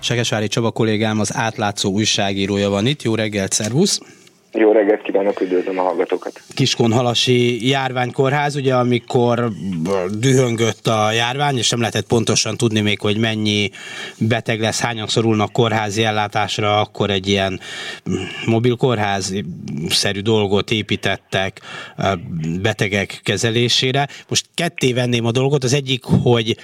Segesvári Csaba kollégám, az átlátszó újságírója van itt. Jó reggelt, szervusz! Jó reggelt kívánok, üdvözlöm a hallgatókat. Kiskunhalasi járványkórház, ugye amikor dühöngött a járvány, és nem lehetett pontosan tudni még, hogy mennyi beteg lesz, hányan szorulnak kórházi ellátásra, akkor egy ilyen mobil kórház-szerű dolgot építettek betegek kezelésére. Most ketté venném a dolgot, az egyik, hogy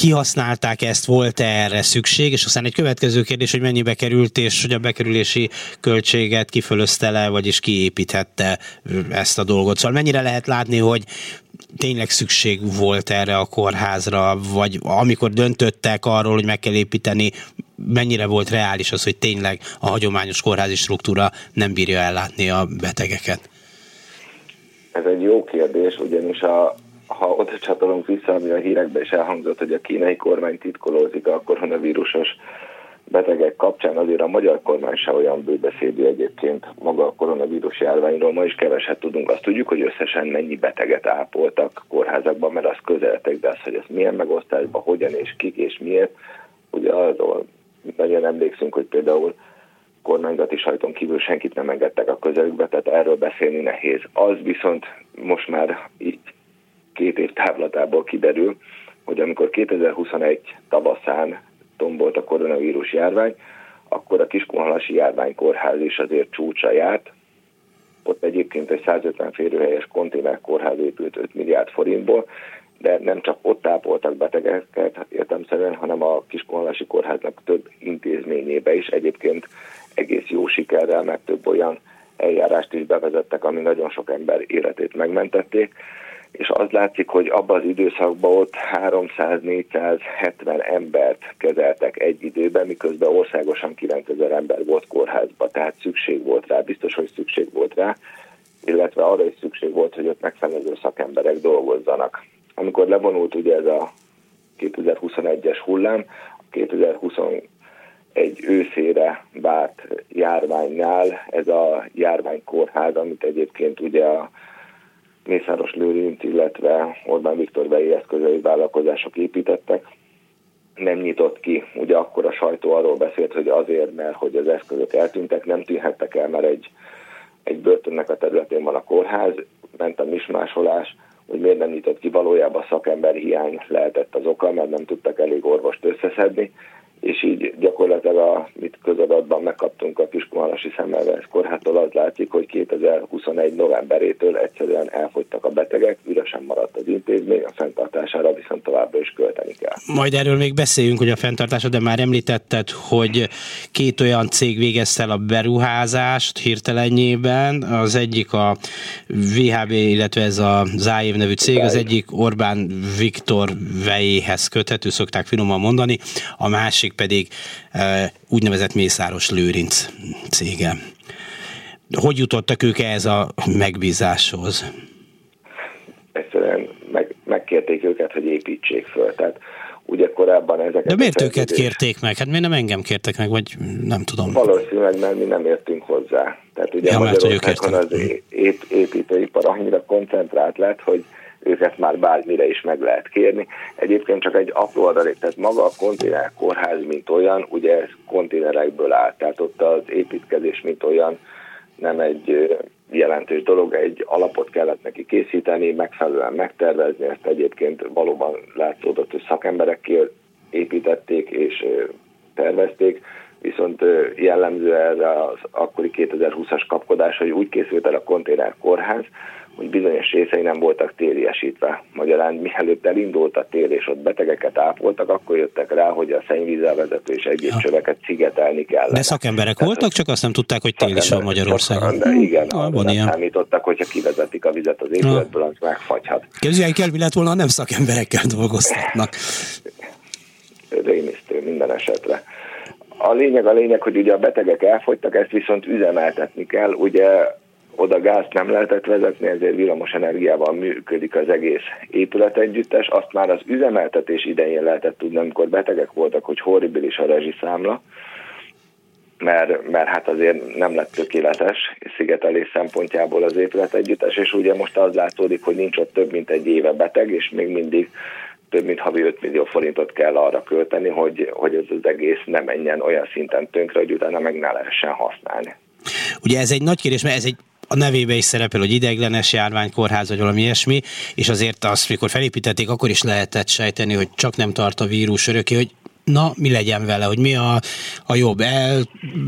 kihasználták ezt, volt-e erre szükség, és aztán egy következő kérdés, hogy mennyibe került, és hogy a bekerülési költséget kifölözte le, vagyis kiépíthette ezt a dolgot. Szóval mennyire lehet látni, hogy tényleg szükség volt erre a kórházra, vagy amikor döntöttek arról, hogy meg kell építeni, mennyire volt reális az, hogy tényleg a hagyományos kórházi struktúra nem bírja ellátni a betegeket? Ez egy jó kérdés, ugyanis a, ha oda csatolunk vissza, ami a hírekben is elhangzott, hogy a kínai kormány titkolózik a koronavírusos betegek kapcsán, azért a magyar kormány se olyan bőbeszédű egyébként maga a koronavírus járványról. Ma is keveset tudunk. Azt tudjuk, hogy összesen mennyi beteget ápoltak kórházakban, mert az közeltek, de az, hogy ez milyen megosztásban, hogyan és kik és miért, ugye arról nagyon emlékszünk, hogy például kormányzati sajton kívül senkit nem engedtek a közelükbe, tehát erről beszélni nehéz. Az viszont most már két év távlatából kiderül, hogy amikor 2021 tavaszán tombolt a koronavírus járvány, akkor a Kiskunhalasi járványkórház is azért csúcsa járt. Ott egyébként egy 150 férőhelyes konténerkórház épült 5 milliárd forintból, de nem csak ott tápoltak betegeket értemszerűen, hanem a Kiskunhalasi kórháznak több intézményébe is egyébként egész jó sikerrel, mert több olyan eljárást is bevezettek, ami nagyon sok ember életét megmentették és az látszik, hogy abban az időszakban ott 300-470 embert kezeltek egy időben, miközben országosan 9000 ember volt kórházban, tehát szükség volt rá, biztos, hogy szükség volt rá, illetve arra is szükség volt, hogy ott megfelelő szakemberek dolgozzanak. Amikor levonult ugye ez a 2021-es hullám, a 2021 őszére várt járványnál ez a járványkórház, amit egyébként ugye a Mészáros Lőrinc, illetve Orbán Viktor vei eszközei vállalkozások építettek, nem nyitott ki. Ugye akkor a sajtó arról beszélt, hogy azért, mert hogy az eszközök eltűntek, nem tűnhettek el, mert egy, egy börtönnek a területén van a kórház, ment a mismásolás, hogy miért nem nyitott ki, valójában szakember hiány lehetett az oka, mert nem tudtak elég orvost összeszedni, és így gyakorlatilag a mit közadatban megkaptunk a Kiskumalasi Szemmelweis kórhától, az látszik, hogy 2021 novemberétől egyszerűen elfogytak a betegek, üresen maradt az intézmény, a fenntartására viszont továbbra is költeni kell. Majd erről még beszéljünk, hogy a fenntartása, de már említetted, hogy két olyan cég végezte el a beruházást hirtelenjében, az egyik a VHB, illetve ez a Záév nevű cég, az egyik Orbán Viktor vejéhez köthető, szokták finoman mondani, a másik másik pedig úgynevezett Mészáros Lőrinc cége. Hogy jutottak ők ehhez a megbízáshoz? Egyszerűen meg, megkérték őket, hogy építsék föl. Tehát ugye korábban ezeket... De miért őket kérték meg? Hát miért nem engem kértek meg, vagy nem tudom. Valószínűleg, mert mi nem értünk hozzá. Tehát ugye ja, Magyarországon az építőipar annyira koncentrált lett, hogy őket már bármire is meg lehet kérni. Egyébként csak egy apró adalék, tehát maga a konténer kórház, mint olyan, ugye ez konténerekből áll, tehát ott az építkezés, mint olyan nem egy jelentős dolog, egy alapot kellett neki készíteni, megfelelően megtervezni, ezt egyébként valóban látszódott, hogy szakemberek építették és tervezték, viszont jellemző erre az akkori 2020-as kapkodás, hogy úgy készült el a konténer kórház, hogy bizonyos részei nem voltak téliesítve. Magyarán mielőtt elindult a tél, és ott betegeket ápoltak, akkor jöttek rá, hogy a szennyvízelvezető és egyéb ja. csöveket szigetelni kell. De szakemberek Tehát, voltak, csak azt nem tudták, hogy tél is van Magyarországon. De igen, ah, van ilyen. számítottak, hogyha kivezetik a vizet az épületből, az megfagyhat. Képzeljük el, mi lett volna, nem szakemberekkel dolgoztatnak. Rémisztő minden esetre. A lényeg a lényeg, hogy ugye a betegek elfogytak, ezt viszont üzemeltetni kell. Ugye oda gázt nem lehetett vezetni, ezért villamos energiával működik az egész épületegyüttes. Azt már az üzemeltetés idején lehetett tudni, amikor betegek voltak, hogy horribilis a rezsiszámla, mert, mert hát azért nem lett tökéletes szigetelés szempontjából az épületegyüttes, és ugye most az látszódik, hogy nincs ott több mint egy éve beteg, és még mindig több mint havi 5 millió forintot kell arra költeni, hogy, hogy ez az egész ne menjen olyan szinten tönkre, hogy utána meg ne lehessen használni. Ugye ez egy nagy kérdés, mert ez egy a nevébe is szerepel, hogy ideiglenes járványkórház, vagy valami ilyesmi, és azért azt, mikor felépítették, akkor is lehetett sejteni, hogy csak nem tart a vírus örökké, hogy na, mi legyen vele, hogy mi a, a jobb el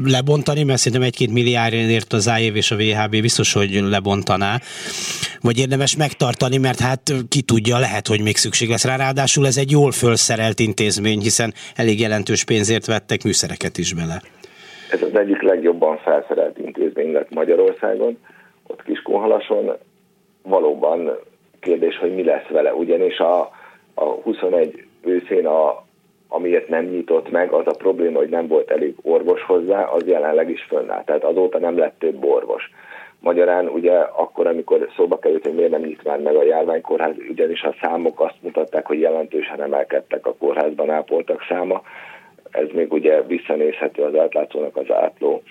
lebontani, mert szerintem egy-két milliárdért az AIV és a VHB biztos, hogy lebontaná, vagy érdemes megtartani, mert hát ki tudja, lehet, hogy még szükség lesz rá. Ráadásul ez egy jól fölszerelt intézmény, hiszen elég jelentős pénzért vettek műszereket is bele. Ez az egyik legjobban felszerelt intézmény lett Magyarországon, Kiskunhalason. Valóban kérdés, hogy mi lesz vele, ugyanis a, a 21 őszén a, amiért nem nyitott meg, az a probléma, hogy nem volt elég orvos hozzá, az jelenleg is fönnáll. Tehát azóta nem lett több orvos. Magyarán ugye akkor, amikor szóba került, hogy miért nem nyit már meg a járványkórház, ugyanis a számok azt mutatták, hogy jelentősen emelkedtek a kórházban ápoltak száma. Ez még ugye visszanézhető az átlátszónak az átló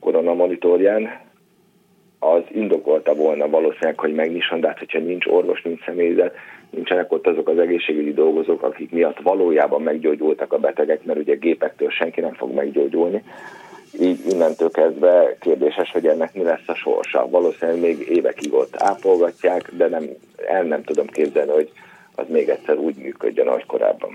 koronamonitorján. Az indokolta volna valószínűleg, hogy megnyisson, de hát hogyha nincs orvos, nincs személyzet, nincsenek ott azok az egészségügyi dolgozók, akik miatt valójában meggyógyultak a betegek, mert ugye gépektől senki nem fog meggyógyulni. Így innentől kezdve kérdéses, hogy ennek mi lesz a sorsa. Valószínűleg még évekig ott ápolgatják, de nem, el nem tudom képzelni, hogy az még egyszer úgy működjön, ahogy korábban.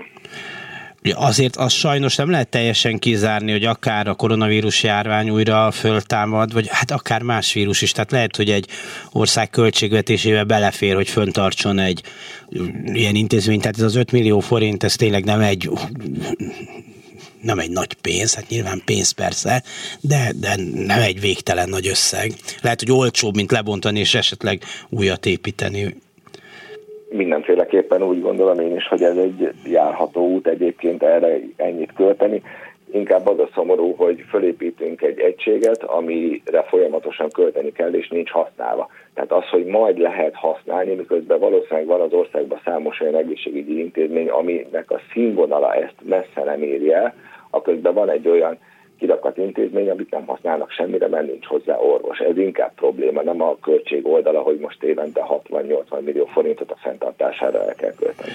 Azért azt sajnos nem lehet teljesen kizárni, hogy akár a koronavírus járvány újra föltámad, vagy hát akár más vírus is. Tehát lehet, hogy egy ország költségvetésébe belefér, hogy föntartson egy ilyen intézmény. Tehát ez az 5 millió forint, ez tényleg nem egy nem egy nagy pénz, hát nyilván pénz persze, de, de nem egy végtelen nagy összeg. Lehet, hogy olcsóbb, mint lebontani és esetleg újat építeni mindenféleképpen úgy gondolom én is, hogy ez egy járható út egyébként erre ennyit költeni. Inkább az a szomorú, hogy fölépítünk egy egységet, amire folyamatosan költeni kell, és nincs használva. Tehát az, hogy majd lehet használni, miközben valószínűleg van az országban számos olyan egészségügyi intézmény, aminek a színvonala ezt messze nem éri el, aközben van egy olyan kirakat intézmény, amit nem használnak semmire, mert nincs hozzá orvos. Ez inkább probléma, nem a költség oldala, hogy most évente 60-80 millió forintot a fenntartására el kell költeni.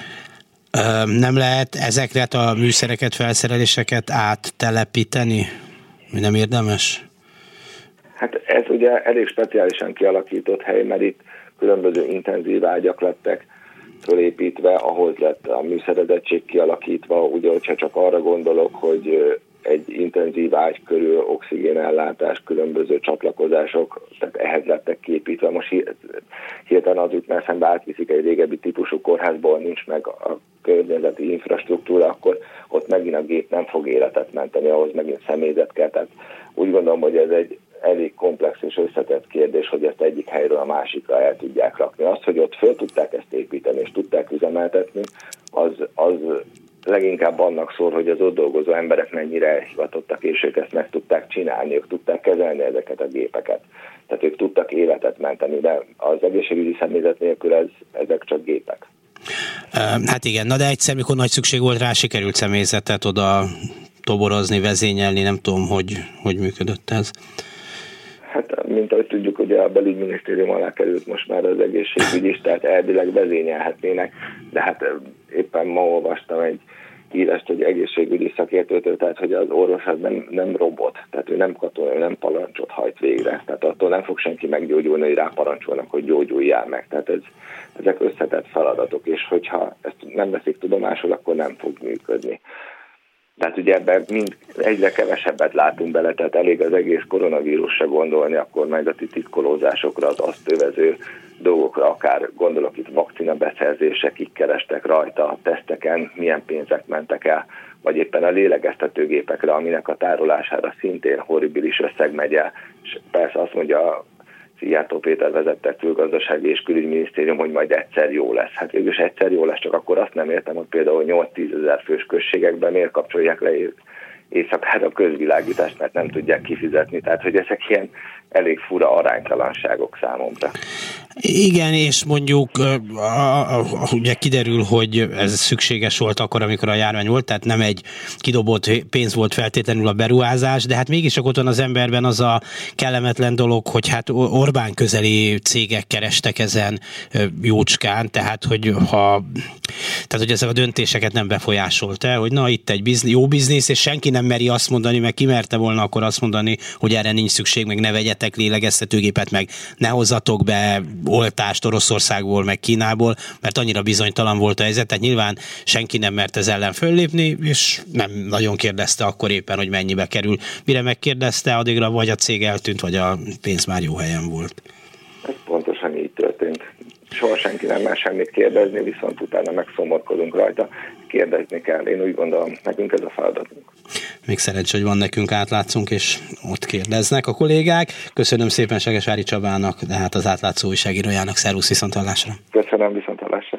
Nem lehet ezekre a műszereket, felszereléseket áttelepíteni? Mi nem érdemes? Hát ez ugye elég speciálisan kialakított hely, mert itt különböző intenzív ágyak lettek fölépítve, ahhoz lett a műszeredettség kialakítva, ugye, hogyha csak arra gondolok, hogy egy intenzív ágy körül oxigénellátás, különböző csatlakozások, tehát ehhez lettek képítve. Most hirtelen az jut, mert szembe átviszik egy régebbi típusú kórházból, nincs meg a környezeti infrastruktúra, akkor ott megint a gép nem fog életet menteni, ahhoz megint személyzet kell. Tehát úgy gondolom, hogy ez egy elég komplex és összetett kérdés, hogy ezt egyik helyről a másikra el tudják rakni. Az, hogy ott föl tudták ezt építeni és tudták üzemeltetni, az, az leginkább annak szól, hogy az ott dolgozó emberek mennyire elhivatottak, és ők ezt meg tudták csinálni, ők tudták kezelni ezeket a gépeket. Tehát ők tudtak életet menteni, de az egészségügyi személyzet nélkül ez, ezek csak gépek. Hát igen, na de egyszer, mikor nagy szükség volt rá, sikerült személyzetet oda toborozni, vezényelni, nem tudom, hogy, hogy működött ez. Hát, mint ahogy tudjuk, ugye a belügyminisztérium alá került most már az egészségügy is, tehát elvileg vezényelhetnének, de hát éppen ma olvastam egy híres, hogy egészségügyi szakértőtől, tehát hogy az orvos az nem, nem robot, tehát ő nem katona, ő nem parancsot hajt végre, tehát attól nem fog senki meggyógyulni, hogy ráparancsolnak, hogy gyógyuljál meg, tehát ez, ezek összetett feladatok, és hogyha ezt nem veszik tudomásul, akkor nem fog működni. Tehát ugye ebben mind egyre kevesebbet látunk bele, tehát elég az egész koronavírusra gondolni, akkor meg a titkolózásokra, az azt övező dolgokra, akár gondolok itt vakcina beszerzése, kik kerestek rajta, a teszteken, milyen pénzek mentek el, vagy éppen a lélegeztetőgépekre, aminek a tárolására szintén horribilis összeg megy el. És persze azt mondja Szijjártó Péter vezette külgazdasági és külügyminisztérium, hogy majd egyszer jó lesz. Hát végül is egyszer jó lesz, csak akkor azt nem értem, hogy például 8-10 ezer fős községekben miért kapcsolják le éjszakára a közvilágítást, mert nem tudják kifizetni. Tehát, hogy ezek ilyen elég fura aránytalanságok számomra. Igen, és mondjuk a, a, ugye kiderül, hogy ez szükséges volt akkor, amikor a járvány volt, tehát nem egy kidobott pénz volt feltétlenül a beruházás, de hát mégis ott van az emberben az a kellemetlen dolog, hogy hát Orbán közeli cégek kerestek ezen jócskán, tehát hogy ha tehát hogy ezek a döntéseket nem befolyásolta, hogy na itt egy biznisz, jó biznisz, és senki nem meri azt mondani, meg kimerte volna akkor azt mondani, hogy erre nincs szükség, meg ne vegyetek lélegeztetőgépet, meg ne hozzatok be oltást Oroszországból, meg Kínából, mert annyira bizonytalan volt a helyzet, tehát nyilván senki nem mert ez ellen föllépni, és nem nagyon kérdezte akkor éppen, hogy mennyibe kerül. Mire megkérdezte, addigra vagy a cég eltűnt, vagy a pénz már jó helyen volt. Ez pontosan így történt. Soha senki nem mer semmit kérdezni, viszont utána megszomorkodunk rajta. Kérdezni kell. Én úgy gondolom, nekünk ez a feladatunk. Még szerencsé, hogy van nekünk átlátszunk, és ott kérdeznek a kollégák. Köszönöm szépen Segesári Csabának, de hát az átlátszó újságírójának. Szervusz viszontalásra. Köszönöm viszontalásra.